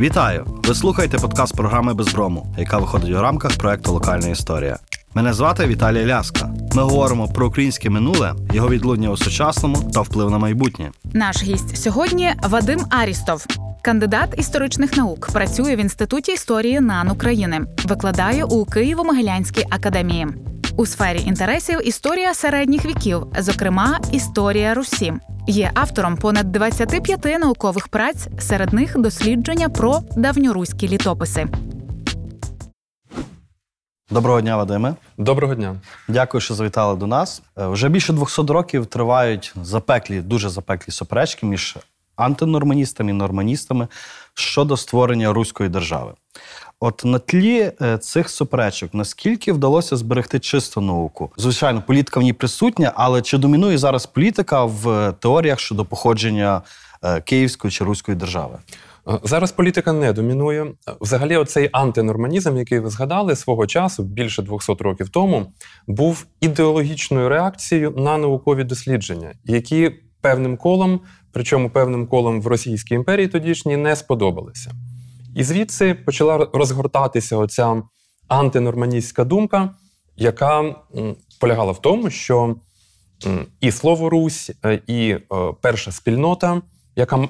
Вітаю! Ви слухаєте подкаст програми Безброму, яка виходить у рамках проекту Локальна історія. Мене звати Віталій Ляска. Ми говоримо про українське минуле, його відлуння у сучасному та вплив на майбутнє. Наш гість сьогодні Вадим Арістов. Кандидат історичних наук працює в інституті історії НАН України, викладає у Києво-Могилянській академії. У сфері інтересів історія середніх віків, зокрема історія Русі. Є автором понад 25 наукових праць, серед них дослідження про давньоруські літописи. Доброго дня, Вадиме. Доброго дня. Дякую, що завітали до нас. Е, Вже більше 200 років тривають запеклі, дуже запеклі суперечки між антинорманістами і норманістами щодо створення руської держави. От на тлі е, цих суперечок, наскільки вдалося зберегти чисту науку? Звичайно, політика в ній присутня, але чи домінує зараз політика в теоріях щодо походження е, Київської чи Руської держави? Е, Зараз політика не домінує. Е, Взагалі, оцей антинорманізм, який ви згадали свого часу, більше 200 років тому, був ідеологічною реакцією на наукові дослідження, які певним колом, причому певним колом в Російській імперії тодішній, не сподобалися. І звідси почала розгортатися оця антинорманістська думка, яка полягала в тому, що і слово Русь, е, і е, перша спільнота, яка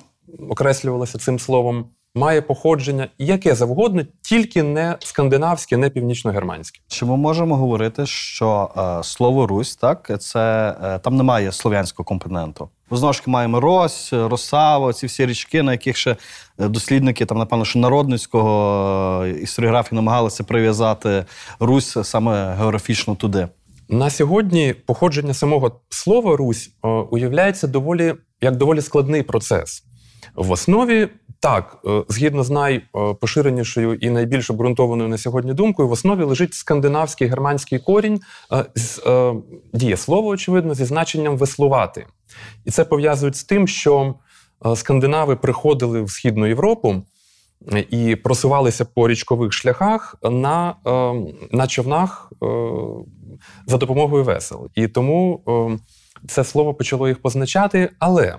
окреслювалася цим словом, має походження яке завгодно, тільки не скандинавське, не північно-германське. Чи ми можемо говорити, що е, слово Русь, так це е, там немає слов'янського компоненту? Знову ж таки маємо Рось, Росаво, ці всі річки, на яких ще е, дослідники, там, напевно, що народницького е, історіографії намагалися прив'язати Русь саме географічно туди. На сьогодні походження самого слова Русь е, уявляється доволі як доволі складний процес. В основі так, е, згідно з найпоширенішою і найбільш обґрунтованою на сьогодні думкою, в основі лежить скандинавський германський корінь е, з е, дієслово, очевидно, зі значенням веслувати. І це пов'язують з тим, що скандинави приходили в Східну Європу і просувалися по річкових шляхах на, на човнах за допомогою весел. І тому це слово почало їх позначати. Але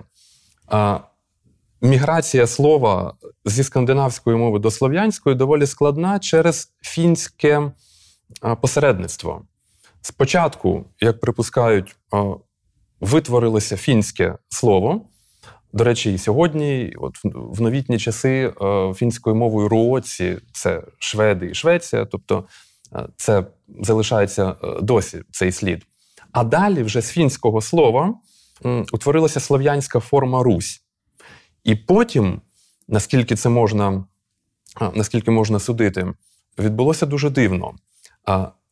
міграція слова зі скандинавської мови до слов'янської доволі складна через фінське е, посередництво. Спочатку, як припускають, е, витворилося фінське слово. До речі, і сьогодні, от в- новітні часи, е, фінською мовою руоці це шведи і Швеція, тобто це залишається досі цей слід. А далі, вже з фінського слова, утворилася слов'янська форма Русь. І потім, наскільки це можна, наскільки можна судити, відбулося дуже дивно.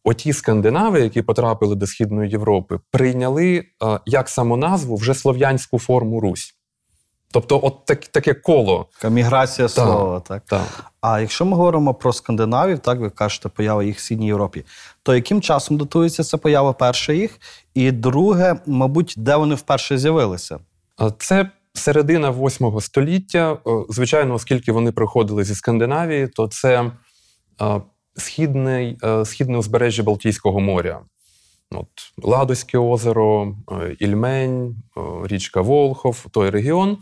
Оті скандинави, які потрапили до Східної Європи, прийняли як самоназву вже слов'янську форму Русь. Тобто, от так, таке коло. Така міграція слова, так? Так. А якщо ми говоримо про скандинавів, так ви кажете, поява їх в Східній Європі, то яким часом датується ця поява перша їх? І друге, мабуть, де вони вперше з'явилися? Це середина восьмого століття. Звичайно, оскільки вони приходили зі Скандинавії, то це е, східний, е, східне узбережжя Балтійського моря. От, Ладозьке озеро, е, Ільмень, е, річка Волхов, той регіон.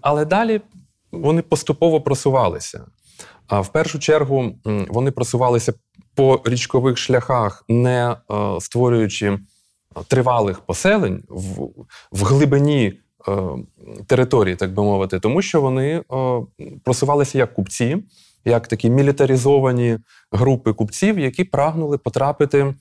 Але далі вони поступово просувалися. А в першу чергу вони просувалися по річкових шляхах, не е, створюючи тривалих поселень в, в глибині е, території, так би мовити, тому що вони е, просувалися як купці, як такі мілітаризовані групи купців, які прагнули потрапити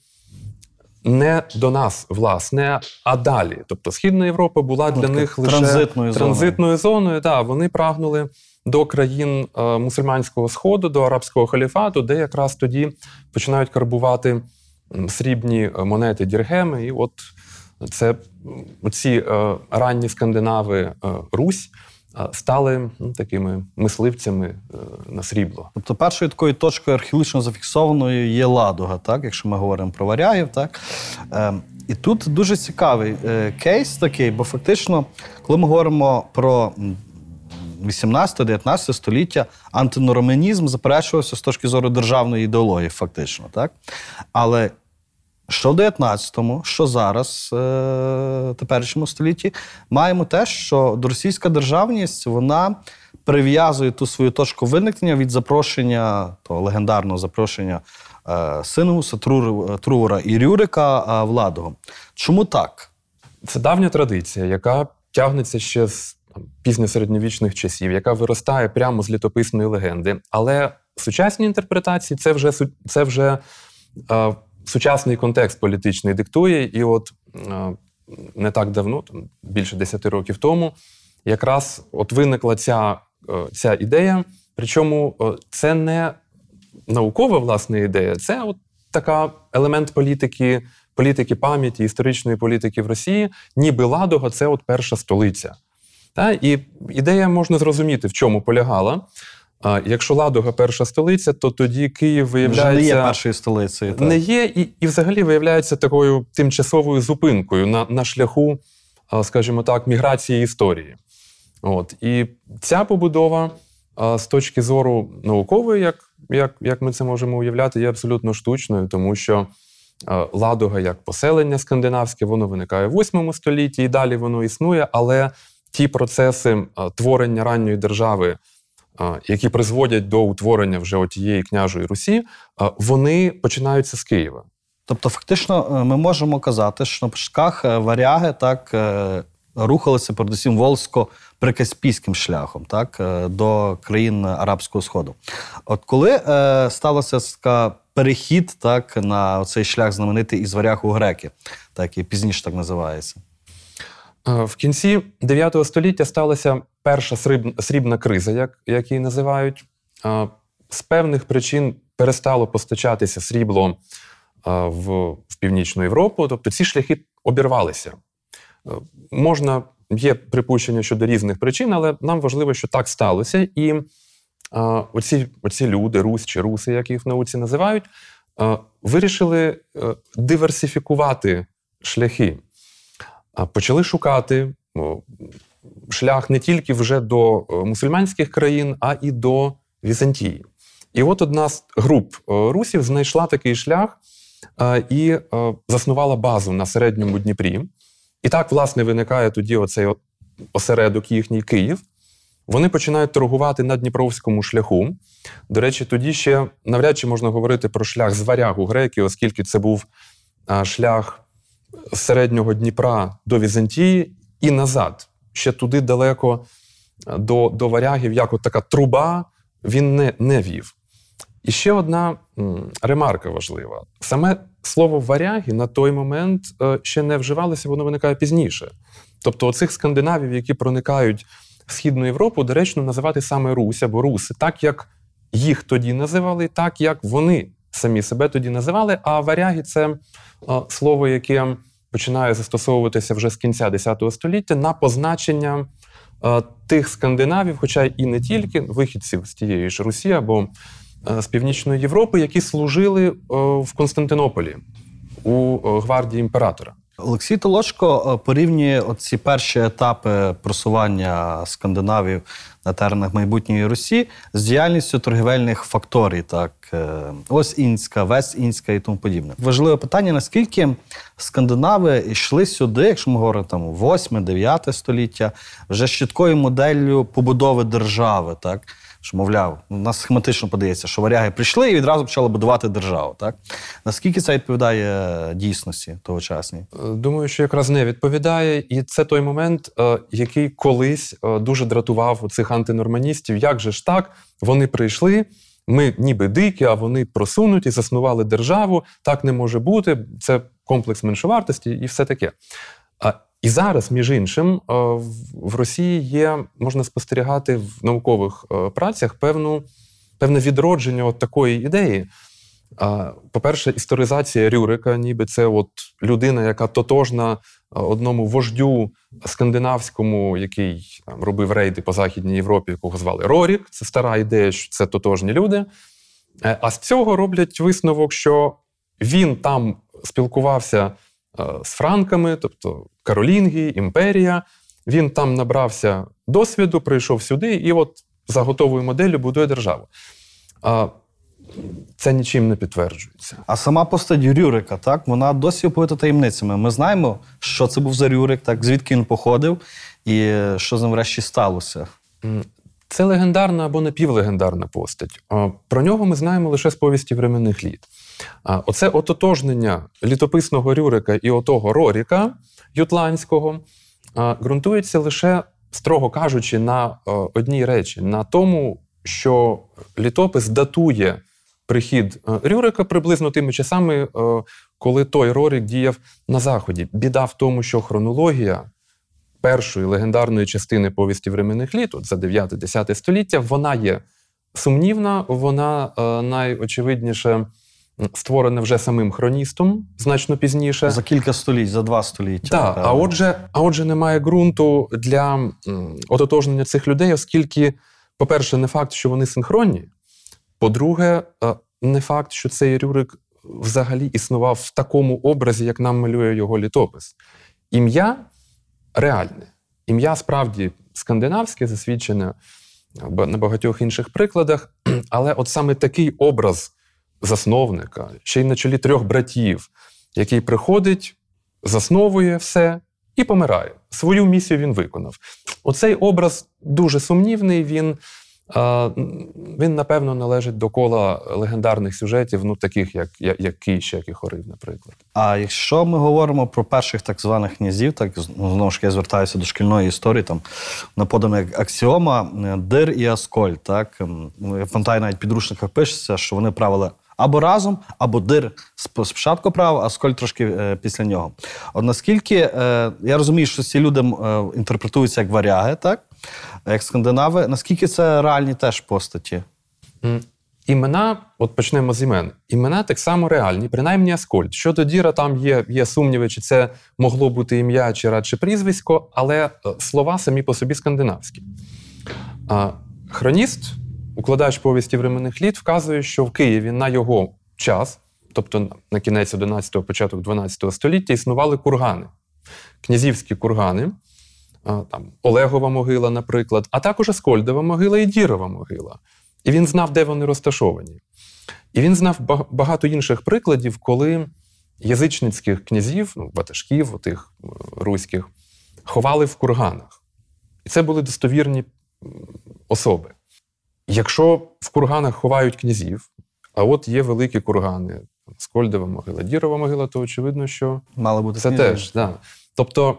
не до нас, власне, а далі. Тобто Східна Європа була Ну, для них лише транзитною зоною. транзитною зоною. Да, вони прагнули до країн е, мусульманського сходу, до арабського халіфату, де якраз тоді починають карбувати срібні е, монети діргеми. І от це ці е, ранні скандинави е, Русь е, стали ну, такими мисливцями е, на срібло. Тобто першою такою точкою археологічно зафіксованою є Ладога, так, якщо ми говоримо про варягів. Так? Ем, і тут дуже цікавий е, кейс такий, бо фактично, коли ми говоримо про м, 18-19 століття, антинорманізм заперечувався з точки зору державної ідеології, фактично. Так? Але що в 19-му, що зараз, е, теперішньому столітті, маємо те, що російська державність вона прив'язує ту свою точку виникнення від запрошення, того легендарного запрошення е, Синеуса, Тру- Трувора і Рюрика е, Владого. Чому так? Це давня традиція, яка тягнеться ще з пізньосередньовічних часів, яка виростає прямо з літописної легенди. Але в сучасній інтерпретації це вже, це вже е, сучасний контекст політичний диктує. І от е, не так давно, там, більше 10 років тому, якраз от виникла ця, е, ця ідея. Причому е, це не наукова власне ідея, це от така елемент політики, політики пам'яті, історичної політики в Росії, ніби Ладога це от перша столиця. Та? І ідея можна зрозуміти, в чому полягала. А, якщо Ладога перша столиця, то тоді Київ Вже не є виявляється першою столицею. так. не є і, і взагалі виявляється такою тимчасовою зупинкою на, на шляху, скажімо так, міграції історії. От. І ця побудова з точки зору наукової, як, як, як ми це можемо уявляти, є абсолютно штучною, тому що Ладога як поселення скандинавське, воно виникає в 8 столітті, і далі воно існує, але ті процеси творення ранньої держави, які призводять до утворення вже тієї княжої Русі, вони починаються з Києва. Тобто, фактично, е, ми можемо казати, що на початках е, варяги так е, рухалися передусім волзько-прикаспійським шляхом, так, до країн Арабського Сходу. От коли сталося така перехід так, на цей шлях знаменитий із варяг у греки, так, який пізніше так називається. Е, В кінці 9 століття сталася перша срібна криза, як, як її називають. Е, З певних причин перестало постачатися срібло е, в, в Північну Європу, тобто ці шляхи обірвалися. Можна, є припущення щодо різних причин, але нам важливо, що так сталося. І оці, оці люди, Русь чи руси, як їх в науці називають, вирішили диверсифікувати шляхи. Почали шукати шлях не тільки вже до е, мусульманських країн, а і до Візантії. І от одна з груп е, русів знайшла такий шлях е, і заснувала базу на середньому Дніпрі. І так, власне, виникає тоді оцей осередок їхній Київ. Вони починають торгувати на Дніпровському шляху. До речі, тоді ще навряд чи можна говорити про шлях з варягу греки, оскільки це був шлях середнього Дніпра до Візантії і назад. Ще туди далеко до, до варягів, як от така труба, він не, не вів. І ще одна ремарка важлива: саме слово варяги на той момент е, ще не вживалося, воно виникає пізніше. Тобто, оцих скандинавів, які проникають в Східну Європу, доречно називати саме Русь або Руси, так як їх тоді називали, так як вони самі себе тоді називали. А варяги це слово, яке починає застосовуватися вже з кінця X століття на позначення тих скандинавів, хоча і не тільки вихідців з тієї ж Русі або з Північної Європи, які служили в Константинополі у гвардії імператора. Олексій Толочко е, порівнює оці перші етапи просування скандинавів на теренах майбутньої Русі з діяльністю торгівельних факторій, так е, ось інська, вест інська і тому подібне. Важливе питання: наскільки скандинави йшли сюди, якщо ми говоримо там 8-9 століття, вже з чіткою моделлю побудови держави, так. Що, мовляв, у нас схематично подається, що варяги прийшли і відразу почали будувати державу. Так? Наскільки це відповідає дійсності тогочасній? Е, Думаю, що якраз не відповідає, і це той момент, е, який колись е, дуже дратував цих антинорманістів. Як же ж так? Вони прийшли. Ми ніби дикі, а вони просунуті, заснували державу. Так не може бути. Це комплекс меншовартості і все таке. І зараз, між іншим, е, в- Росії є, можна спостерігати в наукових е, працях певну, певне відродження от такої ідеї. По-перше, історизація Рюрика, ніби це от людина, яка тотожна одному вождю скандинавському, який там, робив рейди по Західній Європі, якого звали Рорік. Це стара ідея, що це тотожні люди. Е, А з цього роблять висновок, що він там спілкувався е, з франками, тобто Каролінги, імперія. Він там набрався досвіду, прийшов сюди, і от за готовою моделлю будує державу. А, це нічим не підтверджується. А сама постать Рюрика, так, вона досі оповита таємницями. Ми знаємо, що це був за Рюрик, так, звідки він походив і що з ним врешті сталося. Це легендарна або напівлегендарна постать. Про нього ми знаємо лише з повісті временних літ. Оце ототожнення літописного Рюрика і отого Роріка Ютландського ґрунтується лише, строго кажучи, на е, одній речі: на тому, що літопис датує прихід е, Рюрика приблизно тими часами, е, коли той Рорік діяв на Заході. Біда в тому, що хронологія першої легендарної частини повісті временних літ, от за 9-10 століття, вона є сумнівна, вона найочевидніше м, створена вже самим хроністом значно пізніше. За кілька століть, за два століття. Так, а отже, а отже, немає ґрунту для ототожнення цих людей, оскільки, по-перше, не факт, що вони синхронні. По-друге, е, не факт, що цей Рюрик взагалі існував в такому образі, як нам малює його літопис. Ім'я реальне. Ім'я справді скандинавське, засвідчене на багатьох інших прикладах, але от саме такий образ засновника, ще й на чолі трьох братів, який приходить, засновує все і помирає. Свою місію він виконав. Оцей образ дуже сумнівний. Він, він напевно, належить до кола легендарних сюжетів, ну таких як, як, Кіщ, як і Хорив, наприклад. А якщо ми говоримо про перших так званих князів, так ну, знову ж я звертаюся до шкільної історії, там наподано як аксіома е, Дир і Асколь. Так ну, я пам'ятаю, навіть підручниках пишеться, що вони правили або разом, або Дир сп- спочатку правив, а Асколь трошки е, після нього. От наскільки е, я розумію, що ці люди е, інтерпретуються як варяги, так як скандинави, наскільки це реальні теж постаті? Імена, от почнемо з імен. Імена так само реальні, принаймні Аскольд. Щодо Діра, там є, є сумніви, чи це могло бути ім'я, чи радше прізвисько, але слова самі по собі скандинавські. Хроніст, укладач повісті временних літ, вказує, що в Києві на його час, тобто на- кінець 11-го, початок 12 століття, існували кургани, князівські кургани. Там Олегова могила, наприклад, а також Аскольдова могила і Дірова могила. І він знав, де вони розташовані. І він знав багато інших прикладів, коли язичницьких князів, ну, ватажків, тих руських, ховали в курганах. І це були достовірні особи. Якщо в курганах ховають князів, а от є великі кургани, Скольдова могила, Дірова могила, то очевидно, що Мали бути це теж, да. Тобто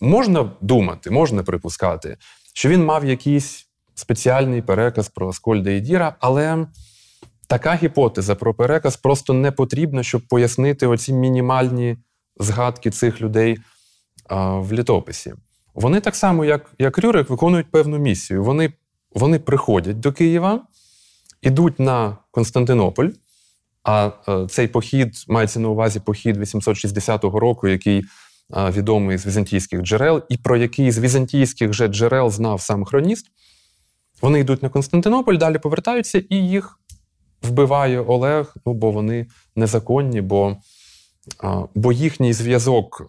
можна думати, можна припускати, що він мав якийсь спеціальний переказ про Аскольда і Діра, але така гіпотеза про переказ просто не потрібна, щоб пояснити оці мінімальні згадки цих людей в літописі. Вони так само, як, як Рюрик, виконують певну місію. Вони, вони приходять до Києва, ідуть на Константинополь. А е, цей похід мається на увазі похід 860 року, який е, відомий з візантійських джерел, і про який з візантійських же джерел знав сам хроніст. Вони йдуть на Константинополь, далі повертаються, і їх вбиває Олег, ну бо вони незаконні, бо, е, бо їхній зв'язок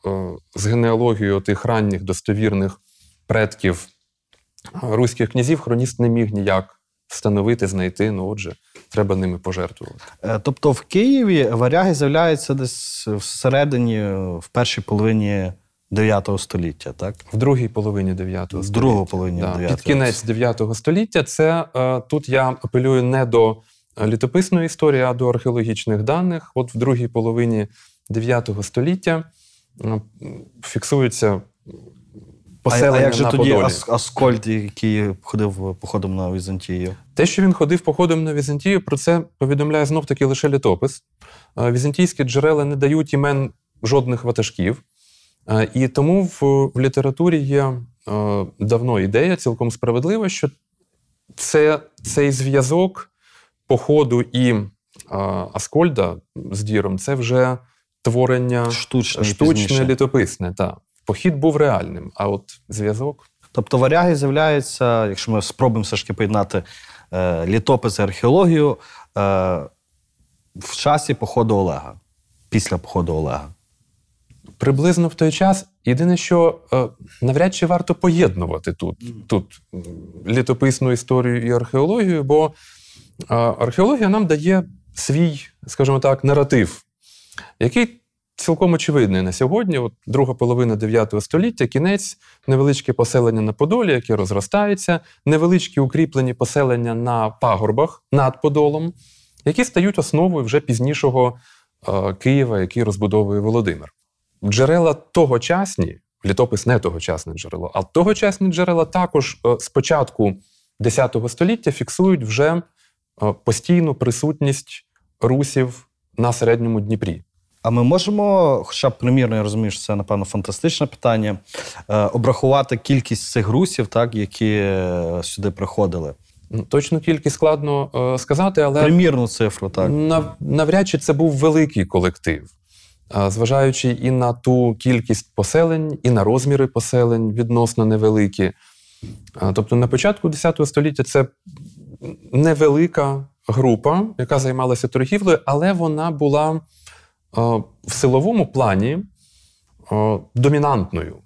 з генеалогією тих ранніх достовірних предків руських князів хроніст не міг ніяк встановити, знайти. Ну, отже, треба ними пожертвувати. Е, Тобто в Києві варяги з'являються десь всередині, е, в першій половині 9 століття, так? В другій половині 9 В століття. другу половині Да, 9 Під кінець 9 століття це е, тут я апелюю не до літописної історії, а до археологічних даних. От в другій половині 9 століття е, фіксується А, а як же на тоді Подолі. Ас- Аскольд, який ходив походом на Візантію? Те, що він ходив походом на Візантію, про це повідомляє знов таки лише літопис. Е, Візантійські джерела не дають імен жодних ватажків. Е, І тому в, в літературі є е, давно ідея, цілком справедлива, що це, цей зв'язок походу і Аскольда з Діром це вже творення Штучний, штучне літописне. Та. Похід був реальним, а от зв'язок Тобто варяги з'являються, якщо ми спробуємо все ж таки поєднати е, літопис і археологію е, в часі походу Олега, після походу Олега. Приблизно в той час. Єдине, що е, навряд чи варто поєднувати тут, тут літописну історію і археологію, бо е, археологія нам дає свій, скажімо так, наратив, який цілком очевидний на сьогодні. От друга половина 9 століття, кінець, невеличке поселення на Подолі, яке розростається, невеличкі укріплені поселення на пагорбах над Подолом, які стають основою вже пізнішого е, Києва, який розбудовує Володимир. Джерела тогочасні, літопис не тогочасне джерело, а тогочасні джерела також е, з початку X століття фіксують вже е, постійну присутність русів на середньому Дніпрі. А ми можемо, хоча б примірно, я розумію, що це, напевно, фантастичне питання, е, обрахувати кількість цих русів, так, які е, сюди приходили. Ну, Точну кількість складно е, сказати, але Примірну цифру, так. навряд чи це був великий колектив. Зважаючи і на ту кількість поселень, і на розміри поселень відносно невеликі. Тобто на початку X століття це невелика група, яка займалася торгівлею, але вона була в силовому плані домінантною.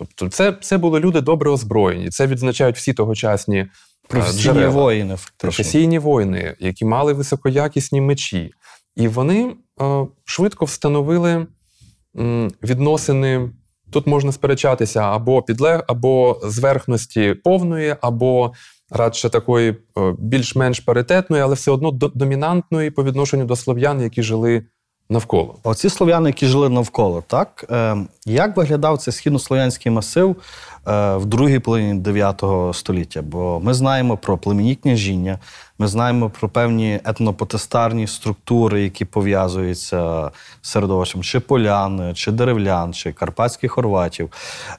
Тобто, це, це були люди добре озброєні. Це відзначають всі тогочасні е, Професійні джерела. воїни, фактично. професійні воїни, які мали високоякісні мечі. І вони е, швидко встановили відносини. Тут можна сперечатися або підлег, або зверхності повної, або радше такої е, більш-менш паритетної, але все одно домінантної по відношенню до слов'ян, які жили навколо. Оці слов'яни, які жили навколо, так? Е, як виглядав цей східнослов'янський масив е, в другій половині 9 століття? Бо ми знаємо про племінні княжіння, ми знаємо про певні етнопотестарні структури, які пов'язуються з середовищем чи полян, чи деревлян, чи карпатських хорватів.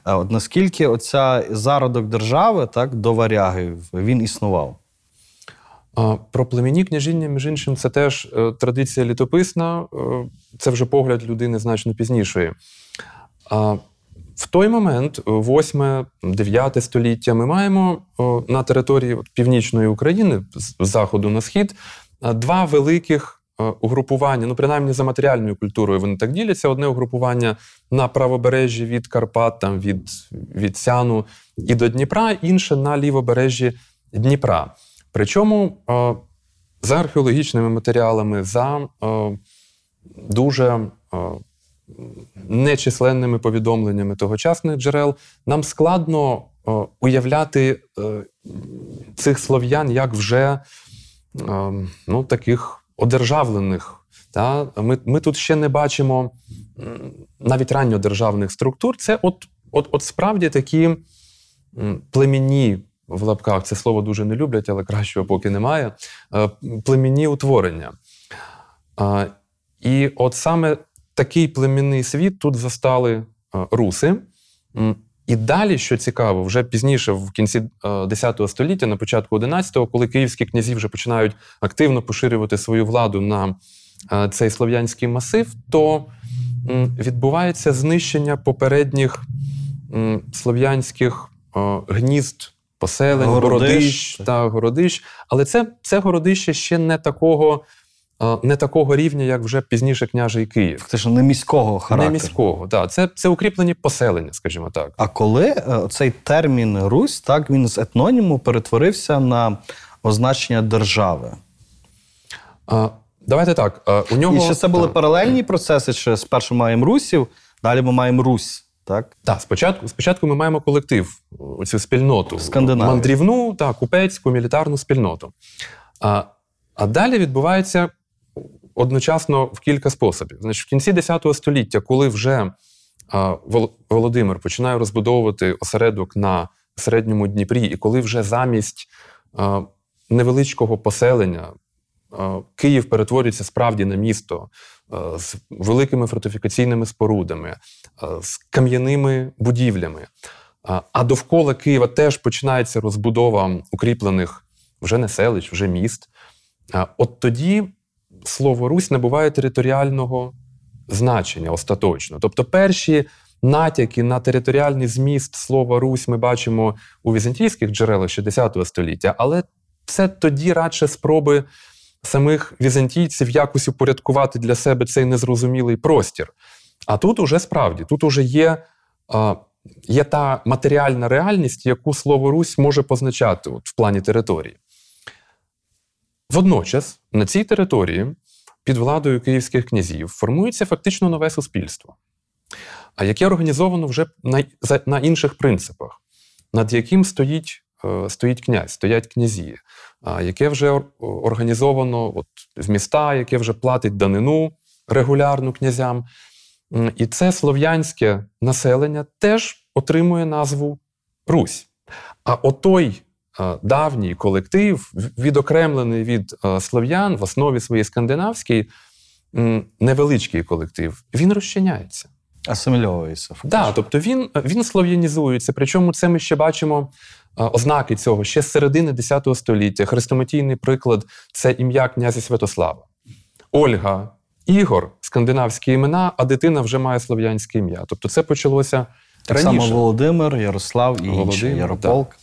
Е, от наскільки оця зародок держави так, до варяги він існував? Про племінні княжіння, між іншим, це теж е, традиція літописна, е, це вже погляд людини значно пізнішої. В той момент, 8-9 століття, ми маємо на території північної України, з заходу на схід, два великих е, угрупування, ну, принаймні за матеріальною культурою вони так діляться. Одне угрупування на правобережжі від Карпат, там, від, від Сяну і до Дніпра, інше на лівобережжі Дніпра. Причому е, за археологічними матеріалами, за е, дуже е, нечисленними повідомленнями тогочасних джерел, нам складно уявляти цих слов'ян як вже ну, таких одержавлених. Та? Ми, ми тут ще не бачимо навіть ранньодержавних структур. Це от, от, от справді такі племінні в лапках це слово дуже не люблять, але кращого поки немає. е, Племінні утворення. І от саме такий племінний світ тут застали е, руси. І далі, що цікаво, вже пізніше, в кінці е, X століття, на початку XI, коли київські князі вже починають активно поширювати свою владу на е, цей слов'янський масив, то відбувається знищення попередніх слов'янських е, гнізд, поселень, Городищ. городищ та городищ. Але це, це городище ще не такого, е, не такого рівня, як вже пізніше княжий Київ. Фактично не міського характеру. Не міського, так. Це, це укріплені поселення, скажімо так. А коли е, цей термін Русь, так він з етноніму перетворився на означення держави. А, давайте так. У нього, І чи це були так. паралельні процеси? Чи спершу маємо русів, далі ми маємо Русь, так? Так, спочатку, спочатку ми маємо колектив, цю спільноту. Скандинавію. Мандрівну, так, купецьку, мілітарну спільноту. А, а далі відбувається одночасно в кілька способів. Значить, в кінці X століття, коли вже а, Володимир починає розбудовувати осередок на середньому Дніпрі, і коли вже замість а, невеличкого поселення а, Київ перетворюється справді на місто з великими фортифікаційними спорудами, з кам'яними будівлями. А, А довкола Києва теж починається розбудова укріплених вже не селищ, вже міст. От тоді слово Русь набуває територіального значення остаточно. Тобто, перші натяки на територіальний зміст слова Русь ми бачимо у візантійських джерелах ще X століття, але це тоді радше спроби самих візантійців якось упорядкувати для себе цей незрозумілий простір. А тут уже справді, тут уже є, є та матеріальна реальність, яку слово Русь може позначати от, в плані території. Водночас на цій території під владою київських князів формується фактично нове суспільство, яке організовано вже на, на інших принципах, над яким стоїть, е, стоїть князь, стоять князі, яке вже організовано от, в міста, яке вже платить данину регулярну князям. І це слов'янське населення теж отримує назву Русь. А отой е, давній колектив, відокремлений від е, слов'ян, в основі своїй скандинавській, невеличкий колектив, він розчиняється. Асимільовується. Да, тобто він, він слов'янізується. Причому це ми ще бачимо е, ознаки цього ще з середини X століття. Хрестоматійний приклад це ім'я князя Святослава. Ольга, Ігор, скандинавські імена, а дитина вже має слов'янське ім'я. Тобто це почалося Так раніше. само Володимир, Ярослав і інші, Володимир, Ярополк.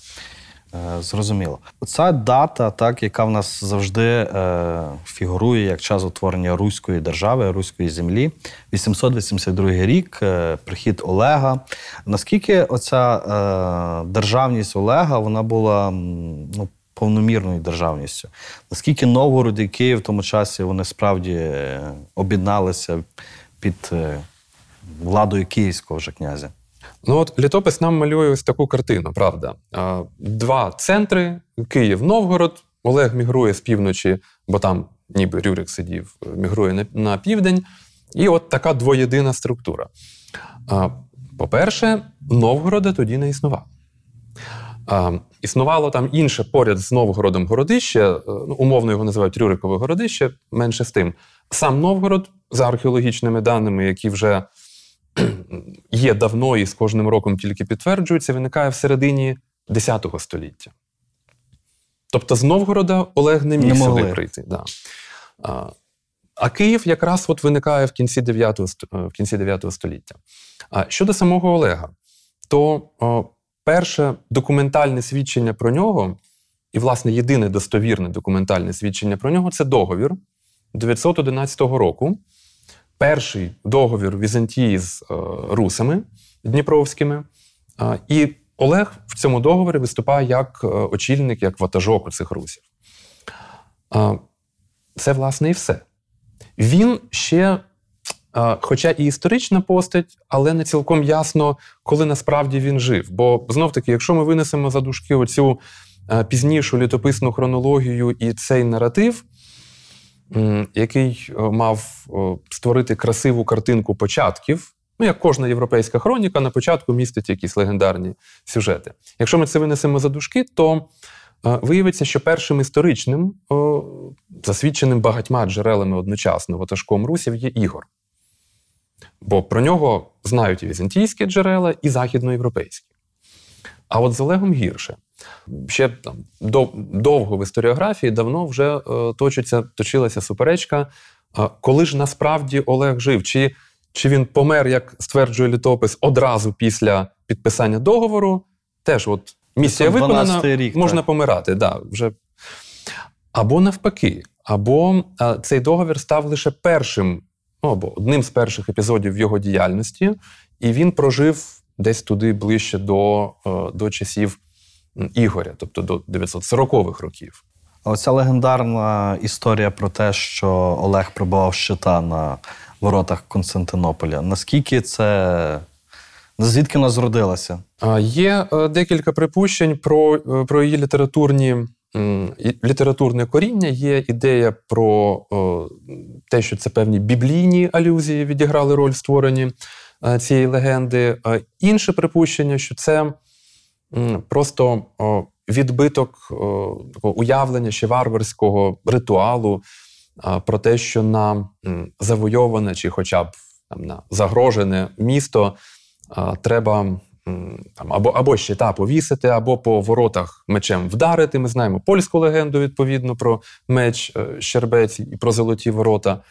Е, Зрозуміло. Ця дата, так, яка в нас завжди е, фігурує як час утворення Руської держави, Руської землі, 882 рік, е, прихід Олега. Наскільки оця е, державність Олега вона була ну, повномірною державністю? Наскільки Новгород і Київ в тому часі вони справді е, об'єдналися під е, владою київського вже князя? Ну от літопис нам малює ось таку картину, правда. Два центри: Київ, Новгород. Олег мігрує з півночі, бо там ніби Рюрик сидів, мігрує на, південь. І от така двоєдина структура. По-перше, Новгорода тоді не існувало. Існувало там інше поряд з Новгородом городище, е, ну, умовно його називають Рюрикове городище, менше з тим. Сам Новгород, за археологічними даними, які вже є давно і з кожним роком тільки підтверджуються, виникає в середині X століття. Тобто з Новгорода Олег не міг Не сюди прийти. Да. А, а Київ якраз от виникає в кінці 9, е, в кінці 9 століття. А щодо самого Олега, то о, перше документальне свідчення про нього, і, власне, єдине достовірне документальне свідчення про нього це договір 911 року. Перший договір Візантії з е, русами Дніпровськими. І Олег в цьому договорі виступає як е, очільник, як ватажок у цих русів. Це, власне, і все. Він ще, хоча і історична постать, але не цілком ясно, коли насправді він жив. Бо знов-таки, якщо ми винесемо за дужки оцю е, пізнішу літописну хронологію і цей наратив, який е, мав е, створити красиву картинку початків. Ну, як кожна європейська хроніка, на початку містить якісь легендарні сюжети. Якщо ми це винесемо за дужки, то виявиться, що першим історичним, засвідченим багатьма джерелами одночасно ватажком русів є Ігор. Бо про нього знають і візантійські джерела, і західноєвропейські. А от з Олегом гірше. Ще там дов- довго в історіографії давно вже е, точиться, точилася суперечка, е, коли ж насправді Олег жив, чи, чи він помер, як стверджує літопис, одразу після підписання договору. Теж от місія виконана, рік, можна так. помирати. Да, вже. Або навпаки, або е, цей договір став лише першим, ну, або одним з перших епізодів його діяльності, і він прожив десь туди ближче до, е, до часів Ігоря, тобто до 940-х років. А Оця легендарна історія про те, що Олег пробував щита на воротах Константинополя. Наскільки це. Звідки вона зродилася? Є е, декілька припущень про, е, про її літературні. Літературне коріння є ідея про те, що це певні біблійні алюзії відіграли роль в створенні е, цієї легенди. Інше припущення, що це просто відбиток уявлення ще варварського ритуалу про те, що на завойоване чи хоча б на загрожене місто треба там, або, або щита повісити, або по воротах мечем вдарити. Ми знаємо польську легенду, відповідно, про меч е, Щербець і про золоті ворота.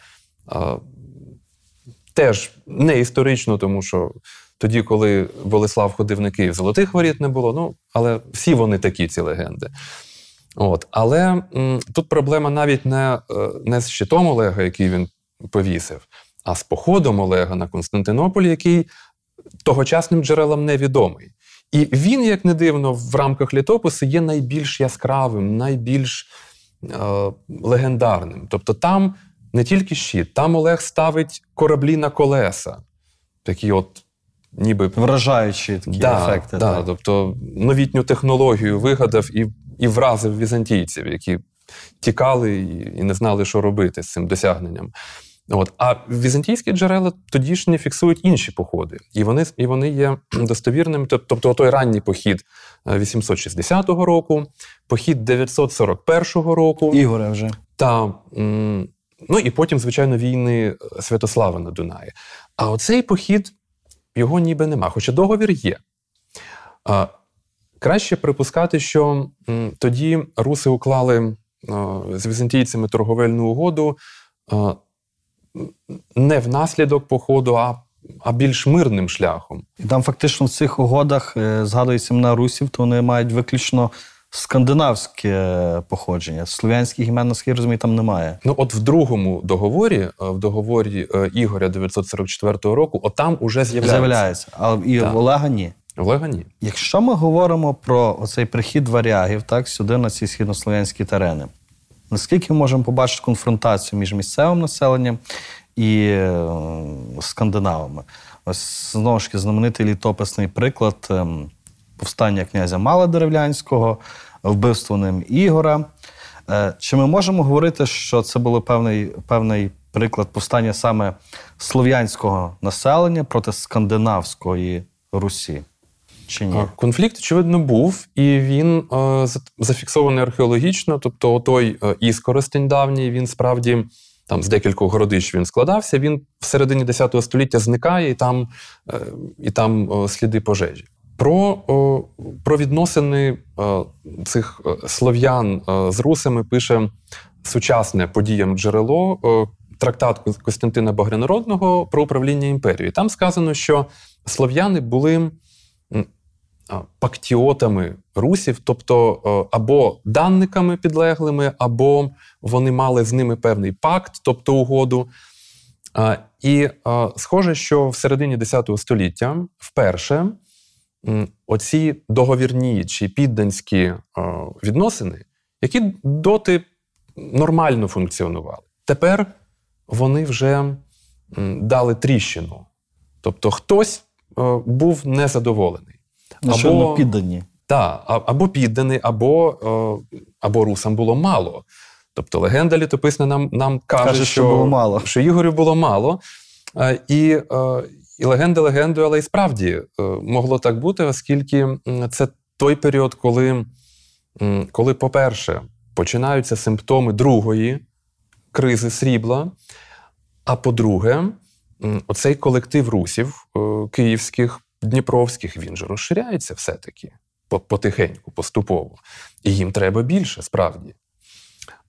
Теж не історично, тому що тоді, коли Болеслав ходив на Київ, золотих воріт не було. Ну, але всі вони такі, ці легенди. От. Але м, тут проблема навіть не, е, не з щитом Олега, який він повісив, а з походом Олега на Константинополь, який тогочасним джерелам невідомий. І він, як не дивно, в рамках літопису є найбільш яскравим, найбільш е, легендарним. Тобто там не тільки щит, там Олег ставить кораблі на колеса. Такі от, ніби Вражаючі такі да, ефекти. Да, так. тобто новітню технологію вигадав і, і вразив візантійців, які тікали і, і не знали, що робити з цим досягненням. От. А візантійські джерела тодішні фіксують інші походи, і вони, і вони є достовірними. Тобто, той ранній похід е, 860 року, похід 941 року. Ігоре вже. Та, ну і потім, звичайно, війни е, Святослава на Дунаї. А оцей похід його ніби нема, хоча договір є. А, краще припускати, що тоді руси уклали е, з візантійцями торговельну угоду е, не внаслідок походу, а, а більш мирним шляхом. І там фактично в цих угодах е, згадується імена русів, то вони мають виключно скандинавське походження. Слов'янських імен, наскільки розумію, там немає. Ну, от в другому договорі, е, в договорі е, Ігоря 944 року, отам уже з'являється. З'являється. А і Так. в Олега ні. Олега ні. Якщо ми говоримо про оцей прихід варягів так, сюди на ці східнослов'янські терени, наскільки можемо побачити конфронтацію між місцевим населенням і е, скандинавами? Ось знову ж таки знаменитий літописний приклад ем, повстання князя Мала Деревлянського, вбивство ним Ігора. Е, Чи ми можемо говорити, що це був певний, певний приклад повстання саме слов'янського населення проти скандинавської Русі? Чи ні? Конфлікт, очевидно, був, і він е, зафіксований археологічно. Тобто, той е, іскоростень давній, він справді там з декількох городищ він складався. Він в середині X століття зникає, і там, е, і там е, сліди пожежі. Про, о, про відносини е, цих слов'ян е, з русами пише сучасне подіям джерело. Трактат Костянтина Багрянародного про управління імперією. Там сказано, що слов'яни були пактіотами русів, тобто е, або данниками підлеглими, або вони мали з ними певний пакт, тобто угоду. І схоже, що в середині X століття вперше оці договірні чи підданські е, відносини, які доти нормально функціонували, тепер вони вже дали тріщину. Тобто хтось е, був незадоволений. Ну, що ми піддані. Так, або підданий, або, е, або русам було мало. Тобто легенда літописна нам, нам каже, Каже, що було мало. що Ігорю було мало. Е, І, е, і легенда легендою, але і справді могло так бути, оскільки це той період, коли, коли, по-перше, починаються симптоми другої кризи срібла. А по-друге, оцей колектив русів київських, дніпровських, він же розширяється все-таки потихеньку, поступово. І їм треба більше, справді.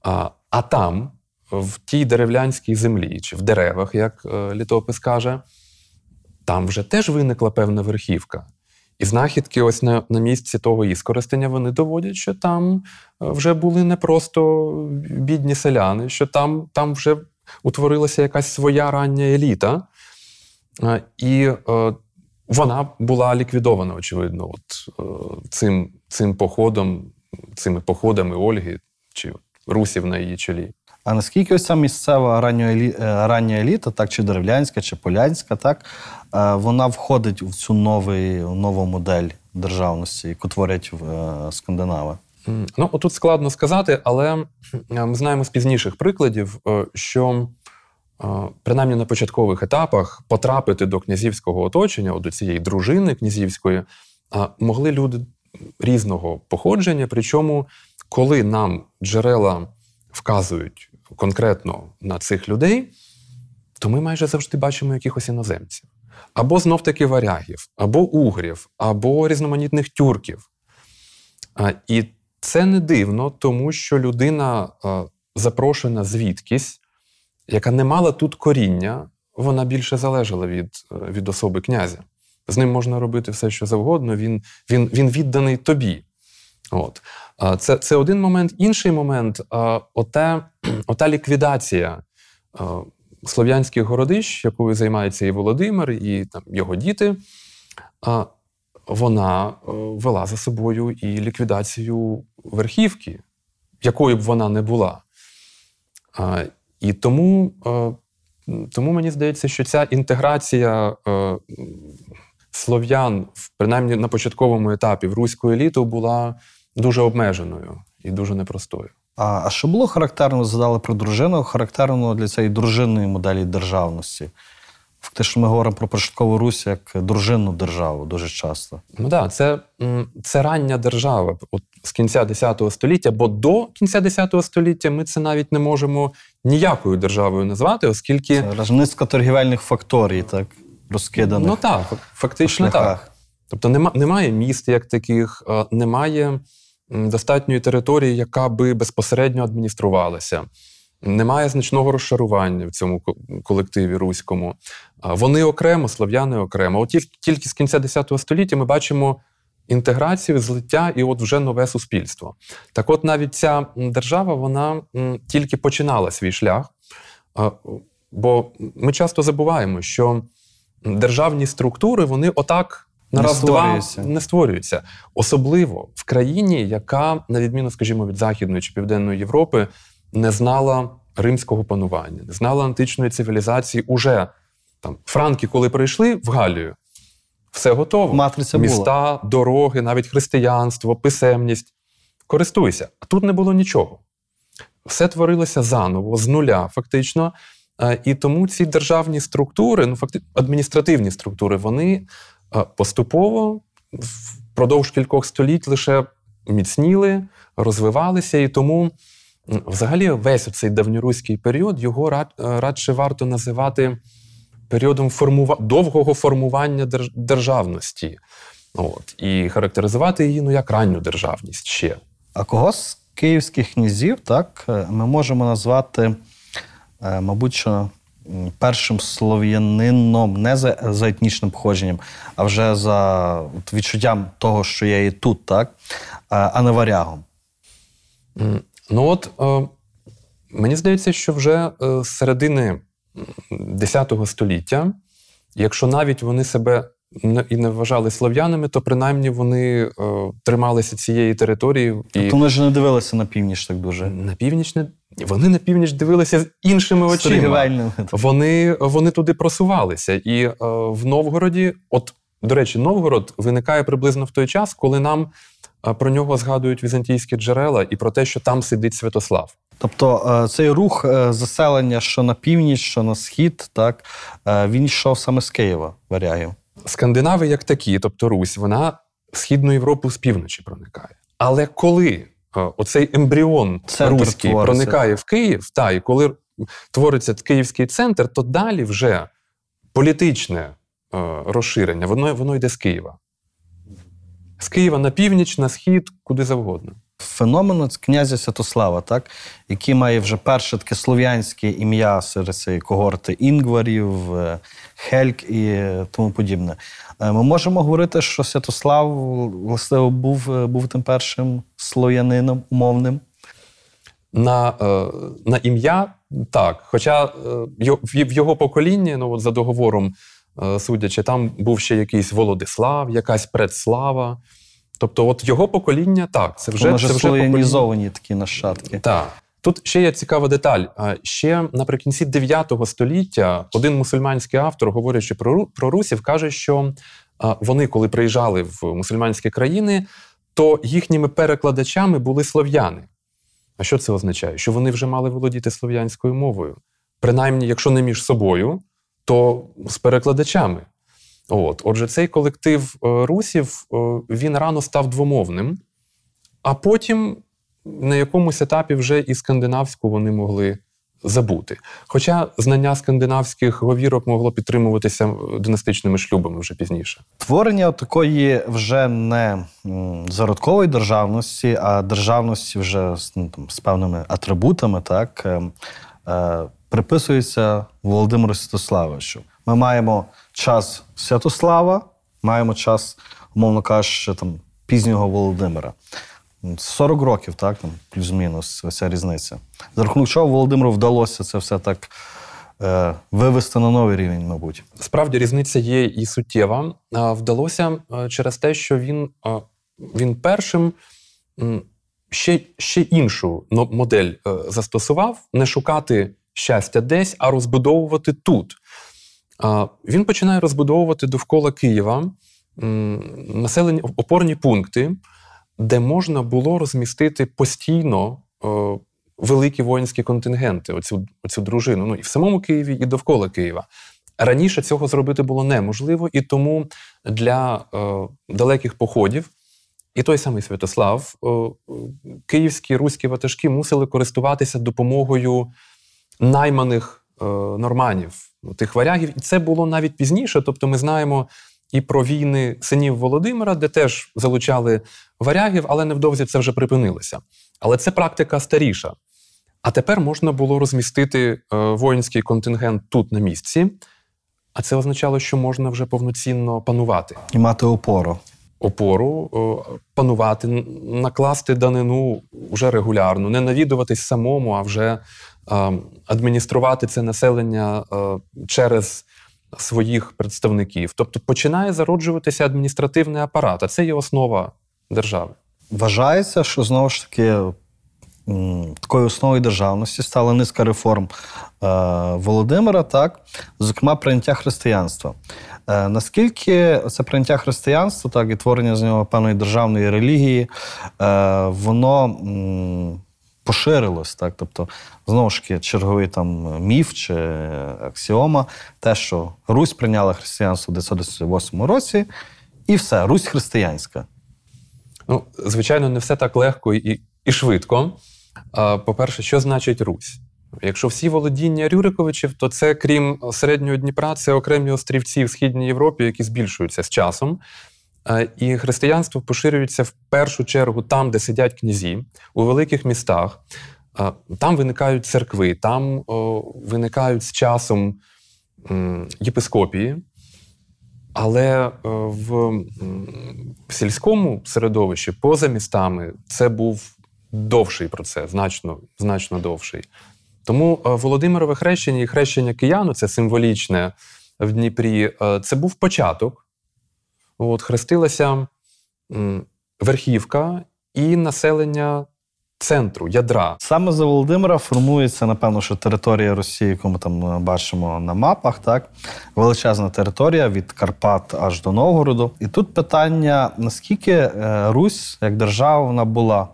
А, а там, в тій деревлянській землі, чи в деревах, як е, літопис каже, там вже теж виникла певна верхівка. І знахідки, ось на, на місці того іскористення, вони доводять, що там е, вже були не просто бідні селяни, що там, там вже утворилася якась своя рання еліта. Е, І вона була ліквідована, очевидно, от е, цим, цим походом, цими походами Ольги чи Русів на її чолі. А наскільки ось ця місцева рання, е, рання еліта, так, чи деревлянська, чи полянська, так, е, вона входить в цю новий, нову модель державності, яку творять скандинави? Ну, отут складно сказати, але ми знаємо з пізніших прикладів, що принаймні на початкових етапах потрапити до князівського оточення, от до цієї дружини князівської, могли люди різного походження. Причому, коли нам джерела вказують конкретно на цих людей, то ми майже завжди бачимо якихось іноземців. Або знов-таки варягів, або угрів, або різноманітних тюрків. І це не дивно, тому що людина запрошена звідкись, яка не мала тут коріння, вона більше залежала від, е, від особи князя. З ним можна робити все, що завгодно, він, він, він відданий тобі. От. Це, це один момент. Інший момент оте, ота ліквідація слов'янських городищ, якою займається і Володимир, і там, його діти. Вона е, вела за собою і ліквідацію верхівки, якою б вона не була. І тому, е, тому мені здається, що ця інтеграція е, слов'ян, принаймні на початковому етапі, в руську еліту була дуже обмеженою і дуже непростою. А, що було характерно, задали про дружину, характерно для цієї дружинної моделі державності? Фактично, ми говоримо про початкову Русь як дружинну державу дуже часто. Ну так, да, це, це рання держава от, з кінця X століття, бо до кінця X століття ми це навіть не можемо ніякою державою назвати, оскільки низка торгівельних факторій, так, розкиданих ну так, фактично так. Тобто нема, немає міст як таких, е, немає достатньої території, яка би безпосередньо адмініструвалася. Немає значного розшарування в цьому ко- колективі руському. Вони окремо, слов'яни окремо. От тільки, тільки з кінця X століття ми бачимо інтеграцію, злиття і от вже нове суспільство. Так от навіть ця держава, вона тільки починала свій шлях. Бо ми часто забуваємо, що державні структури вони отак на раз-два створюються. не створюються. Особливо в країні, яка, на відміну, скажімо, від Західної чи Південної Європи, не знала римського панування, не знала античної цивілізації. Уже там франки, коли прийшли в Галію, все готово. Матриця була. Міста, дороги, навіть християнство, писемність. Користуйся. А тут не було нічого. Все творилося заново, з нуля, фактично. Е, І тому ці державні структури, ну факти, адміністративні структури, вони е, поступово впродовж кількох століть лише міцніли, розвивалися. І тому, взагалі, весь цей давньоруський період його рад, е, радше варто називати періодом формува... довгого формування держ... державності. От, і характеризувати її ну, як ранню державність ще. А кого з київських князів, так, е, ми можемо назвати, е, мабуть, що першим слов'янином не за, за етнічним походженням, а вже за от, відчуттям того, що я і тут, так, е, а не варягом. Ну от е, мені здається, що вже з середини X століття, якщо навіть вони себе і не вважали слов'янами, то принаймні вони е, трималися цієї території. І Тобто вони ж не дивилися на північ так дуже. на північ не вони на північ дивилися з іншими очима. Вони, вони туди просувалися. І е, в Новгороді, от, до речі, Новгород виникає приблизно в той час, коли нам е, про нього згадують візантійські джерела і про те, що там сидить Святослав. Тобто е, цей рух е, заселення, що на північ, що на схід, так, е, він йшов саме з Києва, варягів. Скандинави, як такі, тобто Русь, вона в Східну Європу з півночі проникає. Але коли оцей ембріон Центр руський твориться. проникає в Київ, та, і коли твориться київський центр, то далі вже політичне розширення, воно, воно йде з Києва. З Києва на північ, на схід, куди завгодно. Феномен от князя Святослава, так, який має вже перше таке слов'янське ім'я серед цієї когорти інгварів, е, хельк і е, тому подібне. Е, Ми можемо говорити, що Святослав власне був, був тим першим слов'янином умовним. На, на ім'я так. Хоча в його поколінні, ну от за договором судячи, там був ще якийсь Володислав, якась предслава. Тобто, от його покоління так, це вже, це вже покоління. такі нащадки. Так. Тут ще є цікава деталь. Ще наприкінці 9 століття один мусульманський автор, говорячи про, про русів, каже, що вони, коли приїжджали в мусульманські країни, то їхніми перекладачами були слов'яни. А що це означає? Що вони вже мали володіти слов'янською мовою. Принаймні, якщо не між собою, то з перекладачами. От, отже, цей колектив е, русів е, він рано став двомовним, а потім на якомусь етапі вже і скандинавську вони могли забути. Хоча знання скандинавських говірок могло підтримуватися е, династичними шлюбами вже пізніше. Творення такої вже не зародкової державності, а державності вже ну, там, з певними атрибутами, так, е, е, приписується Володимиру Святославовичу. Ми маємо час Святослава, маємо час, умовно кажучи, там, пізнього Володимира. 40 років, так, там, плюс-мінус, ця різниця. За рахунок чого Володимиру вдалося це все так е, вивести на новий рівень, мабуть. Справді різниця є і суттєва. Вдалося е, через те, що він, е, він першим ще, ще іншу модель е, застосував, не шукати щастя десь, а розбудовувати тут. Він починає розбудовувати довкола Києва населені опорні пункти, де можна було розмістити постійно е, великі воїнські контингенти, оцю, оцю дружину. Ну і в самому Києві, і довкола Києва. Раніше цього зробити було неможливо, і тому для е, далеких походів і той самий Святослав, е, київські руські ватажки мусили користуватися допомогою найманих норманів, тих варягів. І це було навіть пізніше. Тобто, ми знаємо і про війни синів Володимира, де теж залучали варягів, але невдовзі це вже припинилося. Але це практика старіша. А тепер можна було розмістити е, воїнський контингент тут на місці, а це означало, що можна вже повноцінно панувати І мати опору. Опору, е, панувати, накласти данину вже регулярно, не навідуватись самому, а вже е, адмініструвати це населення е, через своїх представників. Тобто починає зароджуватися адміністративний апарат, а це є основа держави. Вважається, що знову ж таки такою основою державності стала низка реформ е, Володимира, так, зокрема, прийняття християнства. Е, наскільки це прийняття християнства, так, і творення з нього певної державної релігії, е, воно поширилось, так? Тобто, знову ж таки, черговий там міф чи аксіома, те, що Русь прийняла християнство в 998 році, і все, Русь християнська. Ну, звичайно, не все так легко і, і швидко. По-перше, що значить Русь? Якщо всі володіння Рюриковичів, то це, крім середнього Дніпра, це окремі острівці в Східній Європі, які збільшуються з часом. Е, І християнство поширюється в першу чергу там, де сидять князі, у великих містах. Е, Там виникають церкви, там виникають з часом єпископії. Але е, в сільському середовищі, поза містами, це був довший процес, значно, значно довший. Тому е, Володимирове хрещення і хрещення кияну, це символічне в Дніпрі, е, це був початок. От, хрестилася верхівка і населення центру, ядра. Саме за Володимира формується, напевно, що територія Росії, яку ми там е, бачимо на мапах, так величезна територія від Карпат аж до Новгороду. І тут питання: наскільки Русь як держава вона була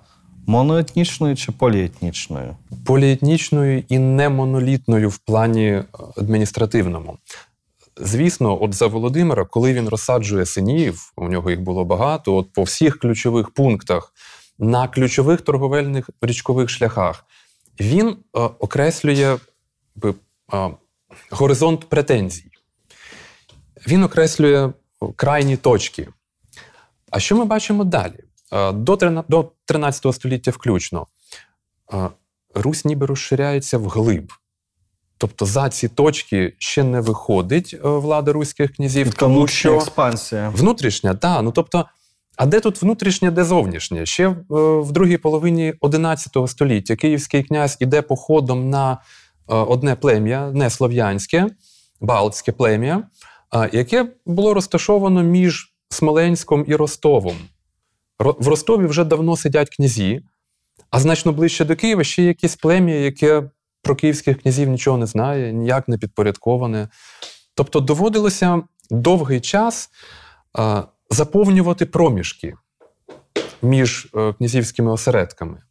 моноетнічною чи поліетнічною? поліетнічною і не монолітною в плані е, адміністративному. Звісно, от за Володимира, коли він розсаджує синів, у нього їх було багато, от по всіх ключових пунктах, на ключових торговельних річкових шляхах, він е, окреслює би, е, горизонт претензій. Він окреслює крайні точки. А що ми бачимо далі? Е, До 13 до 13 століття включно. е, Русь ніби розширяється вглиб. Тобто за ці точки ще не виходить е, влада руських князів, тому що експансія. внутрішня, так. Ну тобто, а де тут внутрішнє, де зовнішнє? Ще в другій половині XI століття київський князь іде походом на одне плем'я, не слов'янське, балтське плем'я, яке було розташовано між Смоленськом і Ростовом. В Ростові вже давно сидять князі, а значно ближче до Києва ще є якесь плем'я, яке про київських князів нічого не знає, ніяк не підпорядковане. Тобто доводилося довгий час заповнювати проміжки між е, князівськими осередками.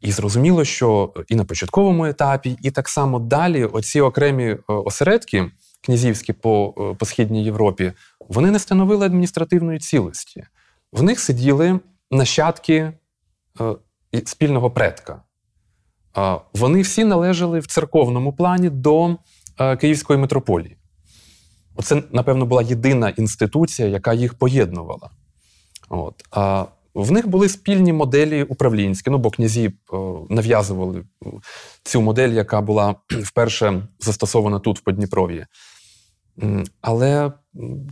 І зрозуміло, що і на початковому етапі, і так само далі, оці окремі е, осередки князівські по, е, по Східній Європі, вони не становили адміністративної цілості. В них сиділи нащадки е, спільного предка. Е, Вони всі належали в церковному плані до е, Київської митрополії. Оце, напевно, була єдина інституція, яка їх поєднувала. От. А в них були спільні моделі управлінські, ну бо князі нав'язували цю модель, яка була вперше застосована тут, в Подніпров'ї. Але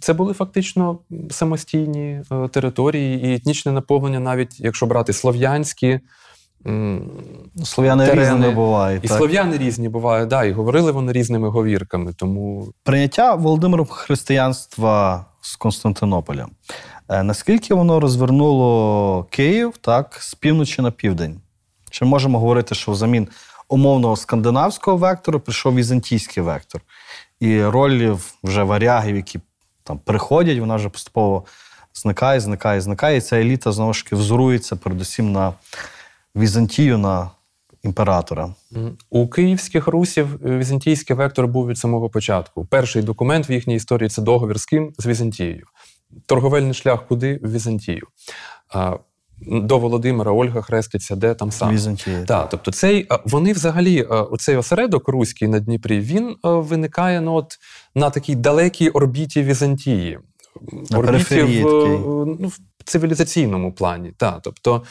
це були фактично самостійні е, території, і етнічне наповнення, навіть якщо брати слов'янські. Слов'яни терени. різними бувають. І так. слов'яни різні бувають, да, і говорили вони різними говірками. Тому Прийняття Володимиром християнства з Константинополя. Е, Наскільки воно розвернуло Київ так, з півночі на південь? Чи можемо говорити, що взамін умовного скандинавського вектору прийшов візантійський вектор. І роль вже варягів, які там приходять, вона вже поступово зникає, зникає, зникає. І ця еліта знову ж таки взорується передусім на Візантію, на імператора. У київських русів е, візантійський вектор був від самого початку. Перший документ в їхній історії це договір з ким? З Візантією. Торговельний шлях куди? В Візантію. До Володимира Ольга хреститься, де там сам. Візантія. Так, тобто цей вони взагалі, а, оцей осередок руський на Дніпрі, він виникає ну, от, на такій далекій орбіті Візантії. На орбіті в, ну, в цивілізаційному плані. Так, тобто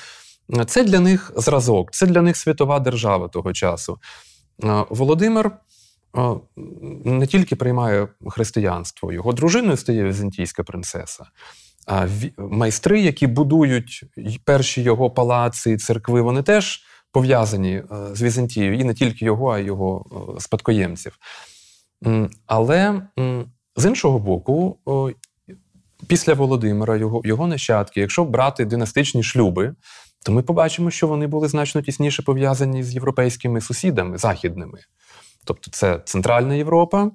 е, це для них зразок, це для них світова держава того часу. Е, Володимир е, не тільки приймає християнство, його дружиною стає візантійська принцеса. Майстри, які будують перші його палаци церкви, вони теж пов'язані е, з Візантією, і не тільки його, а й його е, спадкоємців. Але з іншого боку, після Володимира, його, його нащадки, якщо брати династичні шлюби, то ми побачимо, що вони були значно тісніше пов'язані з європейськими сусідами західними. Тобто це Центральна Європа,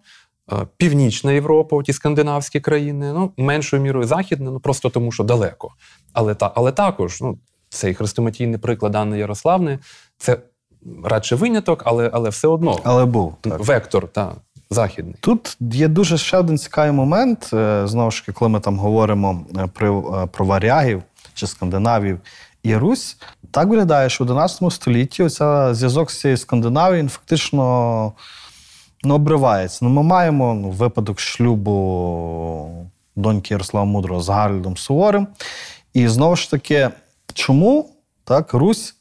Північна Європа, ті скандинавські країни, ну, меншою мірою західна, ну просто тому, що далеко. Але, та, але також ну, цей хрестоматійний приклад Анни Ярославни це радше виняток, але, але все одно Але був. Так. вектор та, західний. Тут є дуже ще один цікавий момент. е, Знову ж таки, коли ми там говоримо е, про, е, про варягів чи скандинавів і Русь, так виглядає, що в 11 столітті оця зв'язок з цією Скандинавією фактично ну, обривається. Ну, ми маємо ну, випадок шлюбу доньки Ярослава Мудрого з Гарольдом Суворим. І знову ж таки, чому так, Русь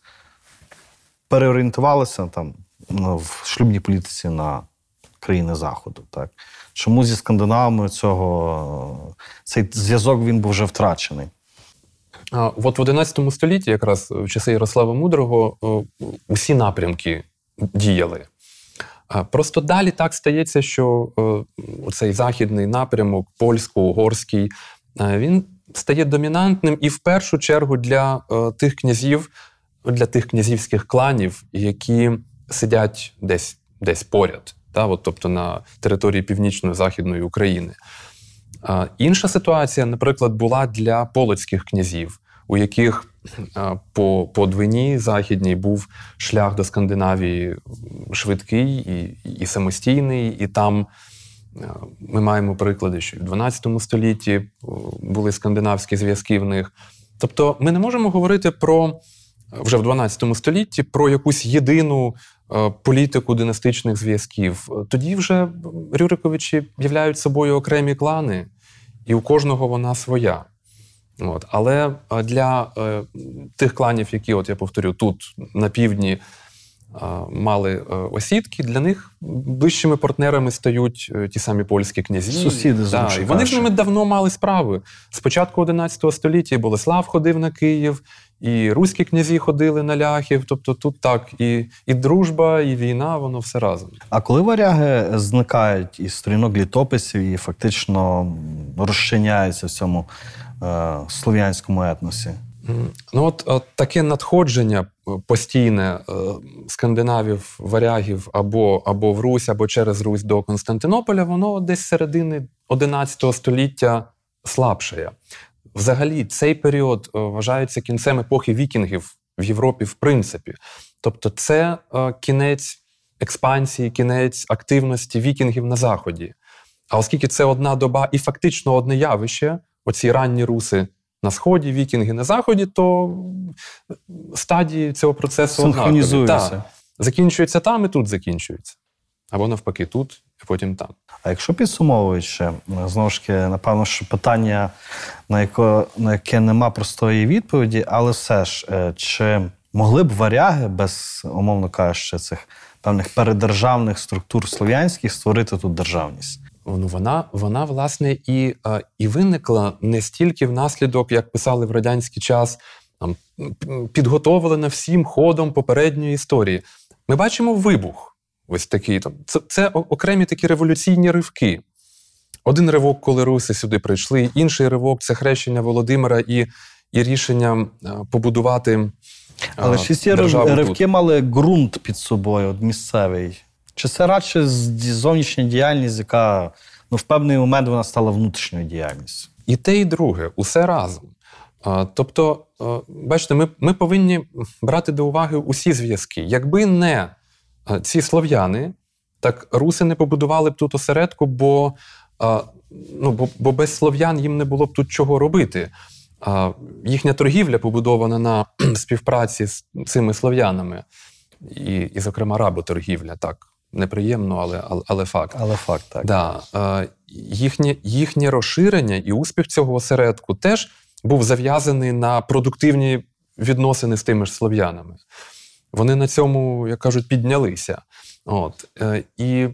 переорієнтувалася там ну, в шлюбній політиці на країни Заходу. Так? Чому зі скандинавами цього цей зв'язок він був вже втрачений? От в 11 столітті, якраз в часи Ярослава Мудрого, усі напрямки діяли. Просто далі так стається, що е, цей західний напрямок, польсько-угорський, е, він стає домінантним і в першу чергу для е, тих князів, для тих князівських кланів, які сидять десь, десь поряд, та, от, тобто на території північної західної України. Інша ситуація, наприклад, була для полоцьких князів, у яких по, по Двині західній був шлях до Скандинавії швидкий і, і самостійний, і там ми маємо приклади, що в 12 столітті були скандинавські зв'язки в них. Тобто, ми не можемо говорити про вже в 12 столітті про якусь єдину е, політику династичних зв'язків. Тоді вже Рюриковичі являють собою окремі клани, і у кожного вона своя. От. Але е, для е, тих кланів, які, от я повторю, тут на півдні е, мали е, осідки, для них ближчими партнерами стають е, ті самі польські князі. Сусіди, Да, і Вони з ними давно мали справи. Спочатку 11 століття Болеслав ходив на Київ, і руські князі ходили на ляхів. Тобто тут так і, і дружба, і війна, воно все разом. А коли варяги зникають із сторінок літописів і фактично розчиняються в цьому слов'янському етносі? Ну, от, от таке надходження е, постійне е, скандинавів, варягів або, або в Русь, або через Русь до Константинополя, воно десь середини 11 століття слабшає. Взагалі, цей період е, вважається кінцем епохи вікінгів в Європі, в принципі. Тобто, це е, кінець експансії, кінець активності вікінгів на Заході. А оскільки це одна доба і фактично одне явище, оці ранні руси на сході, вікінги на заході, то стадії цього процесу однакові. Синхронізуються. Так. Закінчується там і тут закінчується. Або навпаки, тут, і потім там. А якщо підсумовуючи, знову ж таки, напевно, що питання, на яке, на яке нема простої відповіді, але все ж, е, чи могли б варяги без, умовно кажучи, цих певних передержавних структур слов'янських створити тут державність? Ну, вона, вона власне, і, е, і виникла не стільки внаслідок, як писали в радянський час, там, підготовлена всім ходом попередньої історії. Ми бачимо вибух. Ось такий. Там, Це, це окремі такі революційні ривки. Один ривок, коли руси сюди прийшли, інший ривок це хрещення Володимира і, і рішення е, побудувати Але а, ж ці ривки тут. мали ґрунт під собою, місцевий. Чи це радше зовнішня діяльність, яка ну, в певний момент вона стала внутрішньою діяльністю? І те, і друге, усе разом. Тобто, бачите, ми, ми повинні брати до уваги усі зв'язки. Якби не ці слов'яни, так руси не побудували б тут осередку, бо, ну, бо, бо без слов'ян їм не було б тут чого робити. Їхня торгівля побудована на співпраці з цими слов'янами, і, і, зокрема, работоргівля. Так, неприємно, але, але, але факт. Але факт так. Да, е, їхнє, їхнє розширення і успіх цього осередку теж був зав'язаний на продуктивні відносини з тими ж слов'янами. Вони на цьому, як кажуть, піднялися. От. е, І,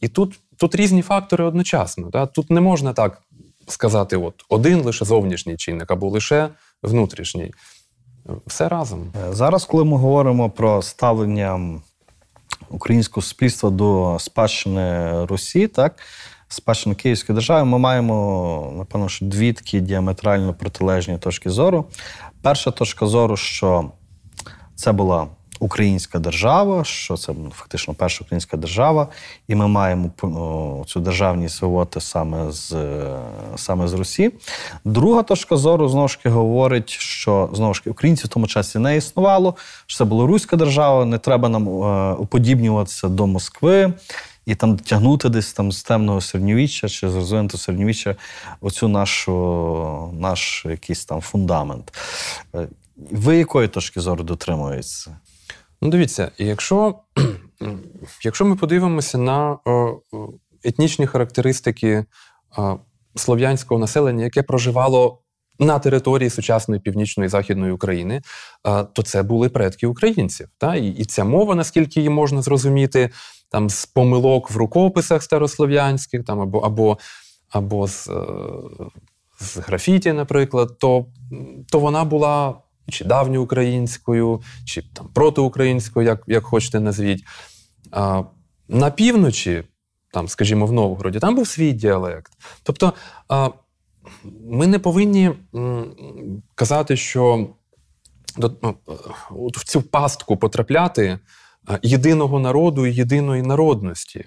і тут, тут різні фактори одночасно. Да? Тут не можна так сказати: от, один лише зовнішній чинник або лише внутрішній. Все разом. Е, Зараз, коли ми говоримо про ставлення українського суспільства до спадщини Русі, так, спадщини Київської держави, ми маємо, напевно, що дві такі діаметрально протилежні точки зору. Перша точка зору, що це була українська держава, що це фактично перша українська держава, і ми маємо цю державність виводити саме з, е, саме з Русі. Друга точка зору знову ж таки говорить, що знову ж таки українців в тому часі не існувало, що це була руська держава, не треба нам е, уподібнюватися до Москви. І там тягнути десь там з темного середньовіччя чи з розвинутого середньовіччя оцю нашу, наш якийсь там фундамент. Е, Ви якої точки зору дотримуєтеся? Ну, дивіться, якщо, якщо ми подивимося на етнічні характеристики слов'янського населення, яке проживало на території сучасної північної і західної України, то це були предки українців. Та? І, і ця мова, наскільки її можна зрозуміти, там з помилок в рукописах старослов'янських, там або, або, або з, е, з графіті, наприклад, то, то вона була чи давньоукраїнською, чи там протиукраїнською, як, як хочете назвіть. А, на півночі, там, скажімо, в Новгороді, там був свій діалект. Тобто а, ми не повинні казати, що ну, е, в цю пастку потрапляти а, єдиного народу і єдиної народності.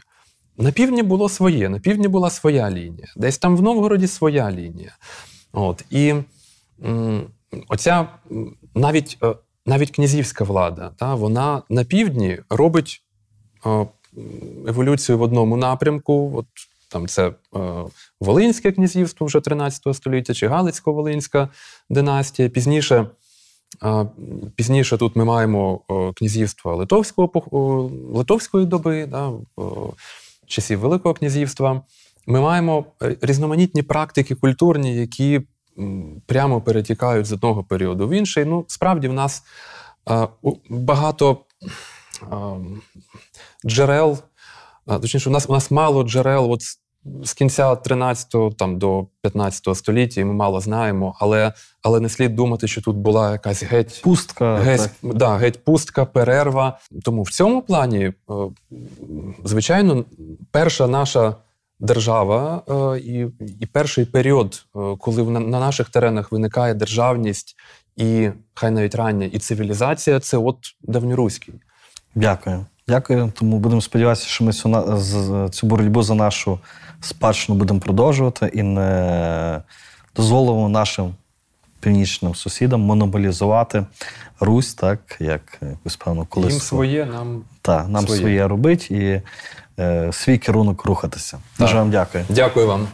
На півдні було своє, на півдні була своя лінія, десь там в Новгороді своя лінія. От, і м, оця навіть, е, навіть князівська влада, та, вона на півдні робить е, еволюцію в одному напрямку. От, там це е, Волинське князівство вже 13 століття чи Галицько-Волинська династія. Пізніше, пізніше тут ми маємо князівство Литовського, Литовської доби, да, часів Великого князівства. Ми маємо різноманітні практики культурні, які прямо перетікають з одного періоду в інший. Ну, справді, в нас е, багато е, джерел, точніше, у нас, у нас мало джерел от з- кінця 13 там, до 15 століття, і ми мало знаємо, але, але не слід думати, що тут була якась геть. Пустка. Геть, так. да, геть пустка, перерва. Тому в цьому плані, е, звичайно, перша наша держава е, і, і перший період, е, коли на, на наших теренах виникає державність і хай навіть рання, і цивілізація, це от давньоруський. Дякую. Дякую. Тому будемо сподіватися, що ми цю, цю боротьбу за нашу спадщину будемо продовжувати і не дозволимо нашим північним сусідам монополізувати Русь, так, як якось певно колись. Їм своє, нам Так, нам своє, своє. робить і е, свій керунок рухатися. Дуже вам дякую. дякую вам.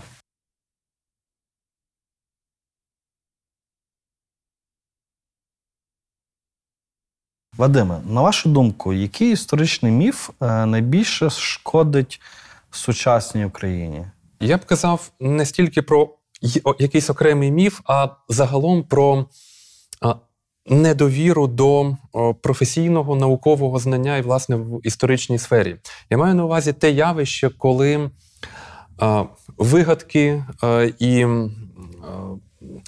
Вадиме, на вашу думку, який історичний міф е, найбільше шкодить сучасній Україні? Я б казав не стільки про якийсь окремий міф, а загалом про недовіру до професійного наукового знання і, власне, в історичній сфері. Я маю на увазі те явище, коли вигадки і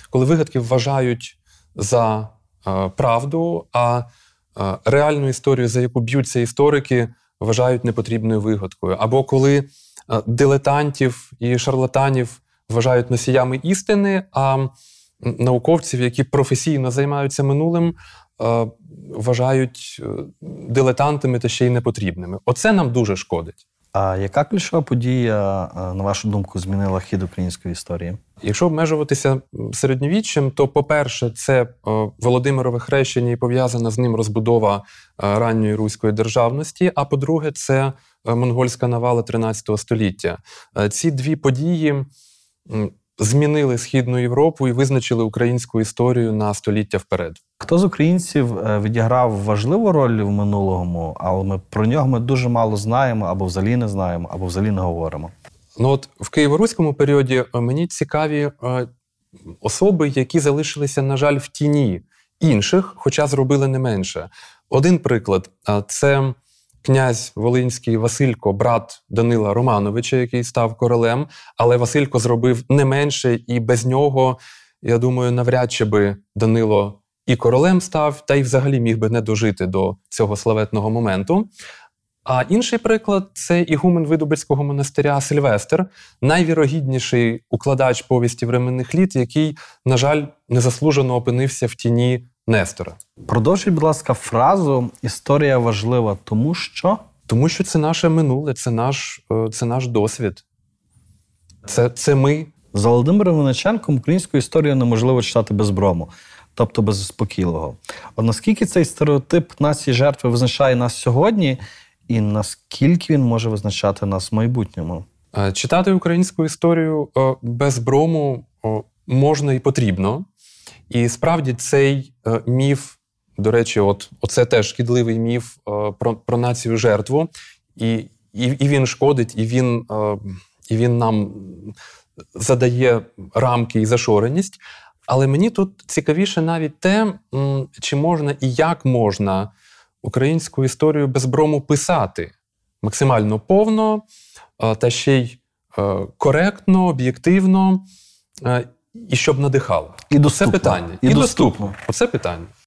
коли вигадки вважають за правду, а реальну історію, за яку б'ються історики, вважають непотрібною вигадкою. Або коли дилетантів і шарлатанів вважають носіями істини, а науковців, які професійно займаються минулим, е, вважають е, дилетантами та ще й непотрібними. Оце нам дуже шкодить. А яка ключова подія, е, на вашу думку, змінила хід української історії? Якщо обмежуватися середньовіччям, то, по-перше, це Володимирове хрещення і пов'язана з ним розбудова ранньої руської державності. А по-друге, це монгольська навала 13 століття. Ці дві події змінили Східну Європу і визначили українську історію на століття вперед. Хто з українців е, відіграв важливу роль в минулому, але ми про нього ми дуже мало знаємо, або взагалі не знаємо, або взагалі не говоримо. Ну от в Києво-Руському періоді е, мені цікаві е, особи, які залишилися, на жаль, в тіні інших, хоча зробили не менше. Один приклад це князь Волинський Василько, брат Данила Романовича, який став королем. Але Василько зробив не менше, і без нього, я думаю, навряд чи би Данило і королем став, та й взагалі міг би не дожити до цього славетного моменту. А інший приклад це ігумен Видубицького монастиря Сильвестр, найвірогідніший укладач повісті временних літ, який, на жаль, незаслужено опинився в тіні Нестора. Продовжіть, будь ласка, фразу Історія важлива, тому що Тому що це наше минуле, це наш, е, це наш досвід. Це, це ми. за Володимиром Винниченком українську історію неможливо читати без брому, тобто без заспокійливого. От наскільки цей стереотип нації жертви визначає нас сьогодні, і наскільки він може визначати нас в майбутньому? Е, Читати українську історію е, без брому можна і потрібно. І справді цей е, міф, до речі, от оце теж шкідливий міф е, про, про націю жертву, і, і, і він шкодить, і він, е, і він нам задає рамки і зашореність. Але мені тут цікавіше навіть те, чи можна і як можна українську історію без брому писати. Максимально повно, та ще й коректно, об'єктивно, і щоб надихало. І Це питання. І І, доступно. доступно. Оце питання.